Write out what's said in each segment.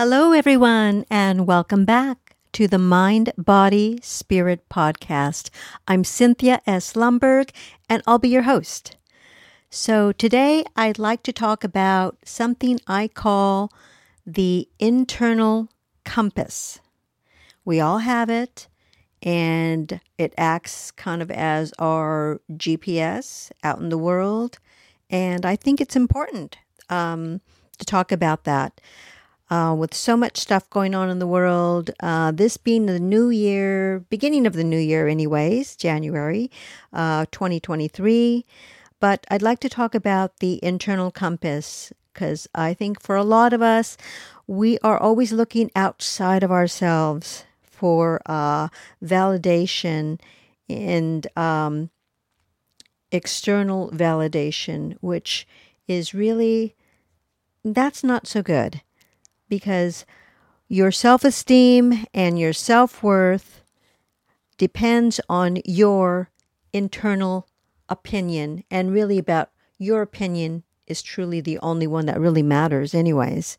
Hello, everyone, and welcome back to the Mind, Body, Spirit podcast. I'm Cynthia S. Lumberg, and I'll be your host. So, today I'd like to talk about something I call the internal compass. We all have it, and it acts kind of as our GPS out in the world. And I think it's important um, to talk about that uh, with so much stuff going on in the world. Uh, this being the new year, beginning of the new year, anyways, January uh, 2023. But I'd like to talk about the internal compass because I think for a lot of us, we are always looking outside of ourselves for uh, validation and um, external validation, which is really that's not so good because your self esteem and your self worth depends on your internal opinion, and really about your opinion is truly the only one that really matters, anyways.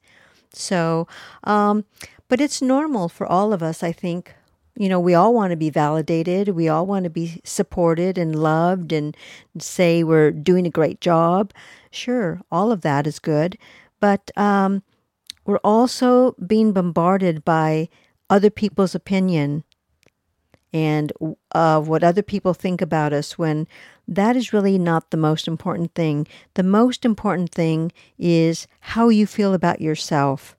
So, um, but it's normal for all of us, I think. You know, we all want to be validated. We all want to be supported and loved and say we're doing a great job. Sure, all of that is good. But um, we're also being bombarded by other people's opinion and of what other people think about us when that is really not the most important thing. The most important thing is how you feel about yourself,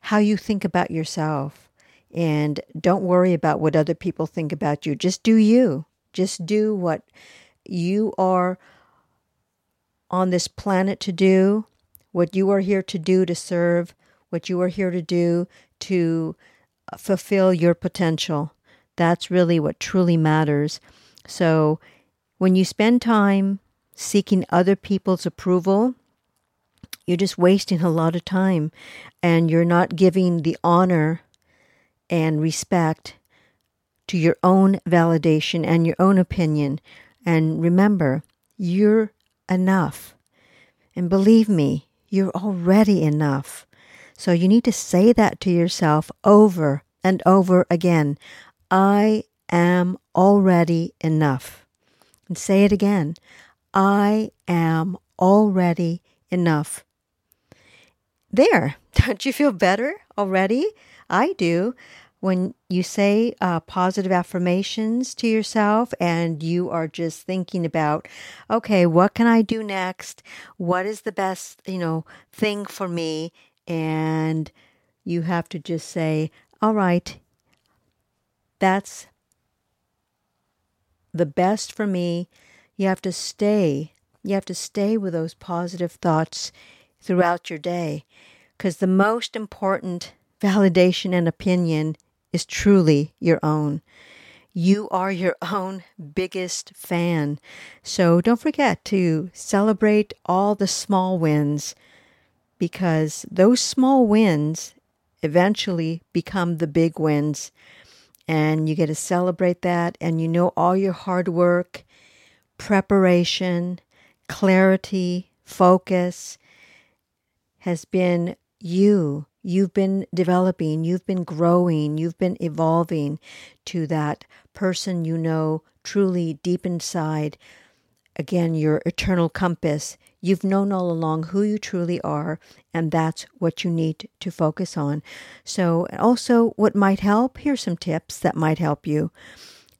how you think about yourself. And don't worry about what other people think about you. Just do you. Just do what you are on this planet to do, what you are here to do to serve what you are here to do to uh, fulfill your potential. That's really what truly matters. So, when you spend time seeking other people's approval, you're just wasting a lot of time and you're not giving the honor and respect to your own validation and your own opinion. And remember, you're enough. And believe me, you're already enough. So you need to say that to yourself over and over again. I am already enough. And say it again. I am already enough. There. Don't you feel better already? I do. When you say uh, positive affirmations to yourself and you are just thinking about, okay, what can I do next? What is the best, you know, thing for me? And you have to just say, all right, that's the best for me. You have to stay. You have to stay with those positive thoughts throughout your day because the most important validation and opinion is truly your own. You are your own biggest fan. So don't forget to celebrate all the small wins because those small wins eventually become the big wins. And you get to celebrate that, and you know all your hard work, preparation, clarity, focus has been you. You've been developing, you've been growing, you've been evolving to that person you know truly deep inside. Again, your eternal compass, You've known all along who you truly are, and that's what you need to focus on. So, also, what might help here's some tips that might help you.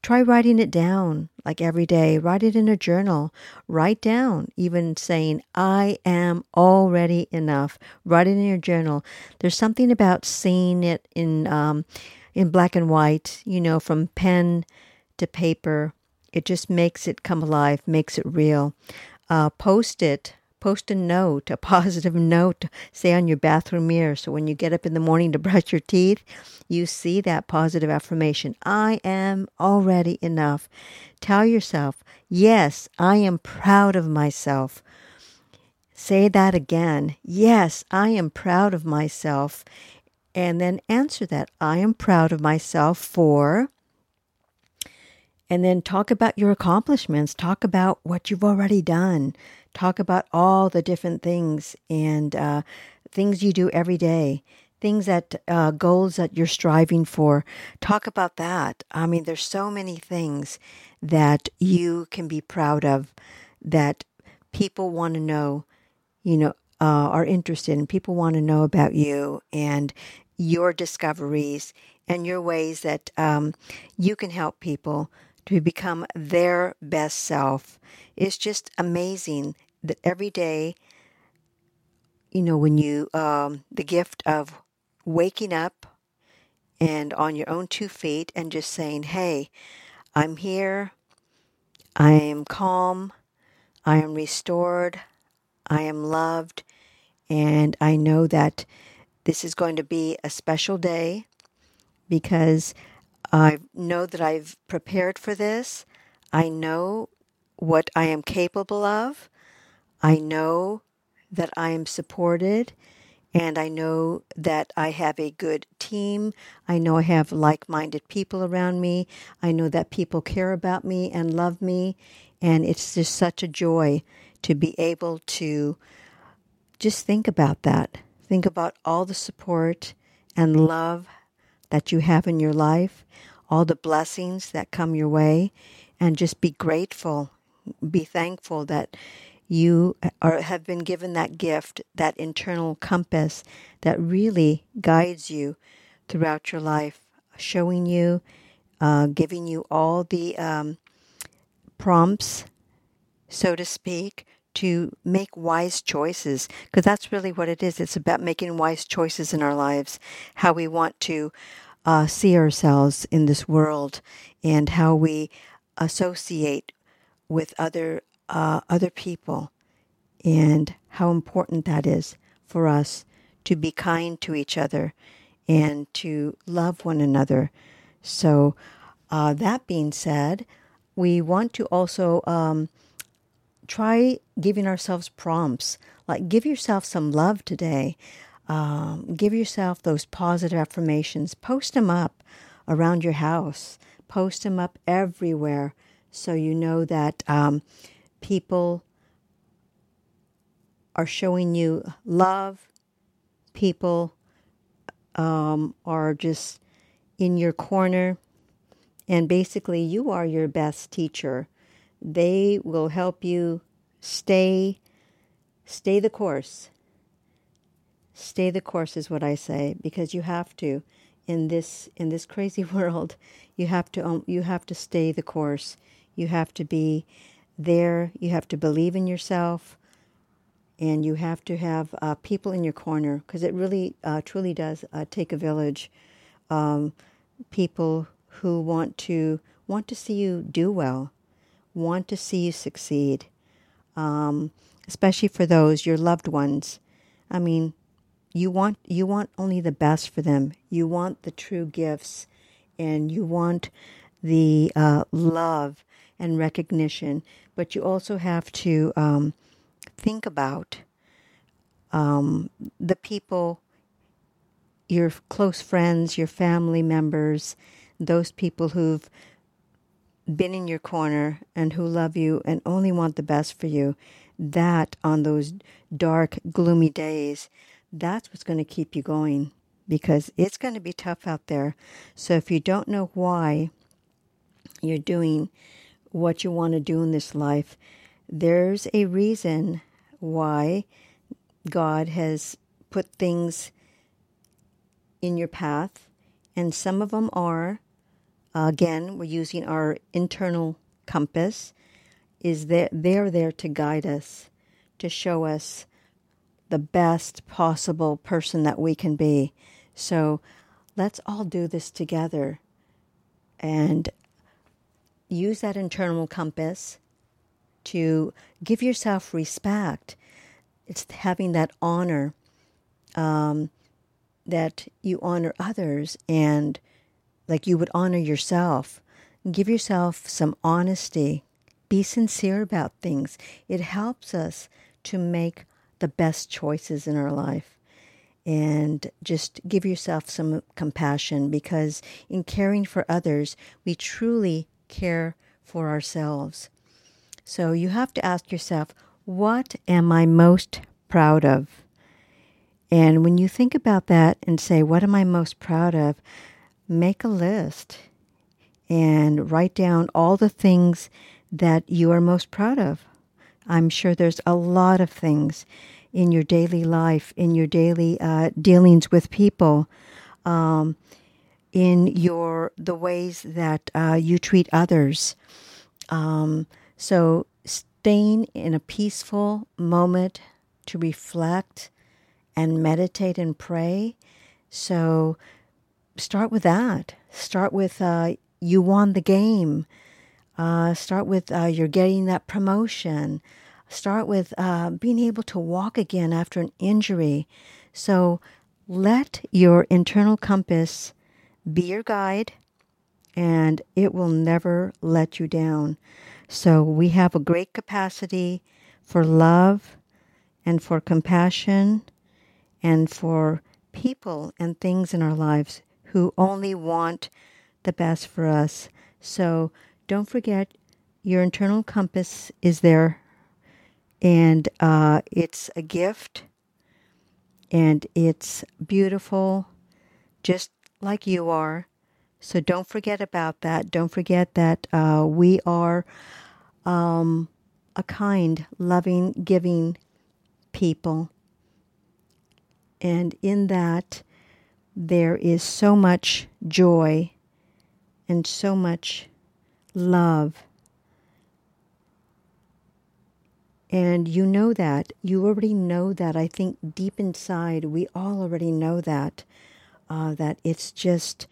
Try writing it down like every day. Write it in a journal. Write down, even saying, I am already enough. Write it in your journal. There's something about seeing it in, um, in black and white, you know, from pen to paper. It just makes it come alive, makes it real uh, post it post a note, a positive note, say on your bathroom mirror. So when you get up in the morning to brush your teeth, you see that positive affirmation I am already enough. Tell yourself, Yes, I am proud of myself. Say that again. Yes, I am proud of myself. And then answer that. I am proud of myself for and then talk about your accomplishments. Talk about what you've already done. Talk about all the different things and uh, things you do every day. things that uh, goals that you're striving for. Talk about that. I mean, there's so many things that you can be proud of that people want to know, you know, uh, are interested in. People want to know about you and your discoveries and your ways that um, you can help people to become their best self. It's just amazing that every day, you know, when you, um, the gift of waking up and on your own two feet and just saying, hey, I'm here, I am calm, I am restored, I am loved, and I know that this is going to be a special day because I know that I've prepared for this. I know what I am capable of. I know that I am supported and I know that I have a good team. I know I have like minded people around me. I know that people care about me and love me. And it's just such a joy to be able to just think about that. Think about all the support and love that you have in your life, all the blessings that come your way, and just be grateful. Be thankful that you are, have been given that gift, that internal compass that really guides you throughout your life, showing you, uh, giving you all the um, prompts, so to speak, to make wise choices. Because that's really what it is. It's about making wise choices in our lives, how we want to uh, see ourselves in this world, and how we associate with other uh, other people and how important that is for us to be kind to each other and to love one another. So, uh, that being said, we want to also um, try giving ourselves prompts. Like, give yourself some love today. Um, give yourself those positive affirmations. Post them up around your house. Post them up everywhere so you know that um, people are showing you love. People um, are just in your corner. And basically, you are your best teacher. They will help you stay stay the course. Stay the course is what I say because you have to in this in this crazy world. You have to you have to stay the course. You have to be there. You have to believe in yourself, and you have to have uh, people in your corner because it really uh, truly does uh, take a village. Um, people who want to want to see you do well, want to see you succeed, um, especially for those your loved ones. I mean, you want you want only the best for them. You want the true gifts, and you want the uh, love and recognition. But you also have to um, think about um, the people, your close friends, your family members, those people who've been in your corner and who love you and only want the best for you, that on those dark, gloomy days, that's what's going to keep you going because it's going to be tough out there. So if you don't know why you're doing what you want to do in this life, there's a reason why God has put things in your path, and some of them are, again, we're using our internal compass, is that they're there to guide us, to show us the best possible person that we can be. So let's all do this together and use that internal compass to give yourself respect it's having that honor um, that you honor others and like you would honor yourself. Give yourself some honesty. Be sincere about things. It helps us to make the best choices in our life. And just give yourself some compassion because in caring for others, we truly care for ourselves. So you have to ask yourself, what am I most proud of? And when you think about that and say, what am I most proud of? Make a list and write down all the things that you are most proud of. I'm sure there's a lot of things in your daily life, in your daily uh, dealings with people, um, in your the ways that uh, you treat others. Um, so staying in a peaceful moment to reflect and meditate and pray. So start with that. Start with uh, you won the game. Uh, start with uh, you're getting that promotion. Start with uh, being able to walk again after an injury. So let your internal compass be your guide, and it will never let you down. So we have a great capacity for love and for compassion and for people and things in our lives who only want the best for us. So don't forget your internal compass is there and uh, it's a gift and it's beautiful just like you are. So don't forget about that. Don't forget that uh, we are um, a kind, loving, giving people. And in that, there is so much joy and so much love. And you know that. You already know that. I think deep inside, we all already know that. Uh, that it's just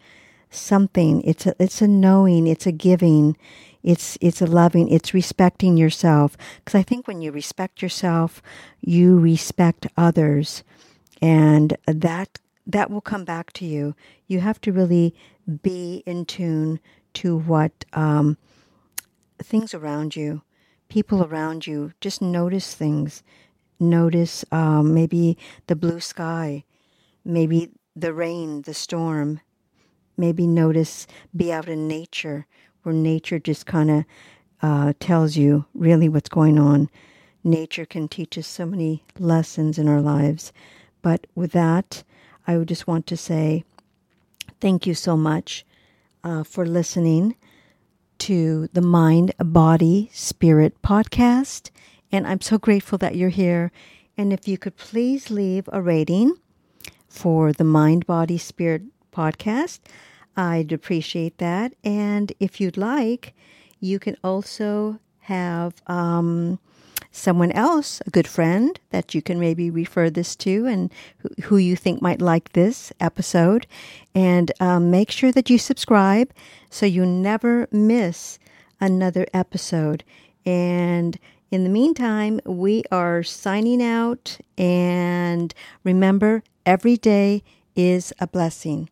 something. It's a, it's a knowing. It's a giving. It's it's a loving. It's respecting yourself. Because I think when you respect yourself, you respect others, and that that will come back to you. You have to really be in tune to what um, things around you, people around you. Just notice things. Notice um, maybe the blue sky, maybe the rain, the storm. Maybe notice, be out in nature where nature just kind of uh, tells you really what's going on. Nature can teach us so many lessons in our lives. But with that, I would just want to say thank you so much uh, for listening to the Mind, Body, Spirit podcast. And I'm so grateful that you're here. And if you could please leave a rating for the Mind, Body, Spirit podcast, I'd appreciate that. And if you'd like, you can also have um, someone else, a good friend that you can maybe refer this to and who you think might like this episode. And um, make sure that you subscribe so you never miss another episode. And in the meantime, we are signing out. And remember, every day is a blessing.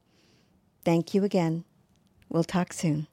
Thank you again. We'll talk soon.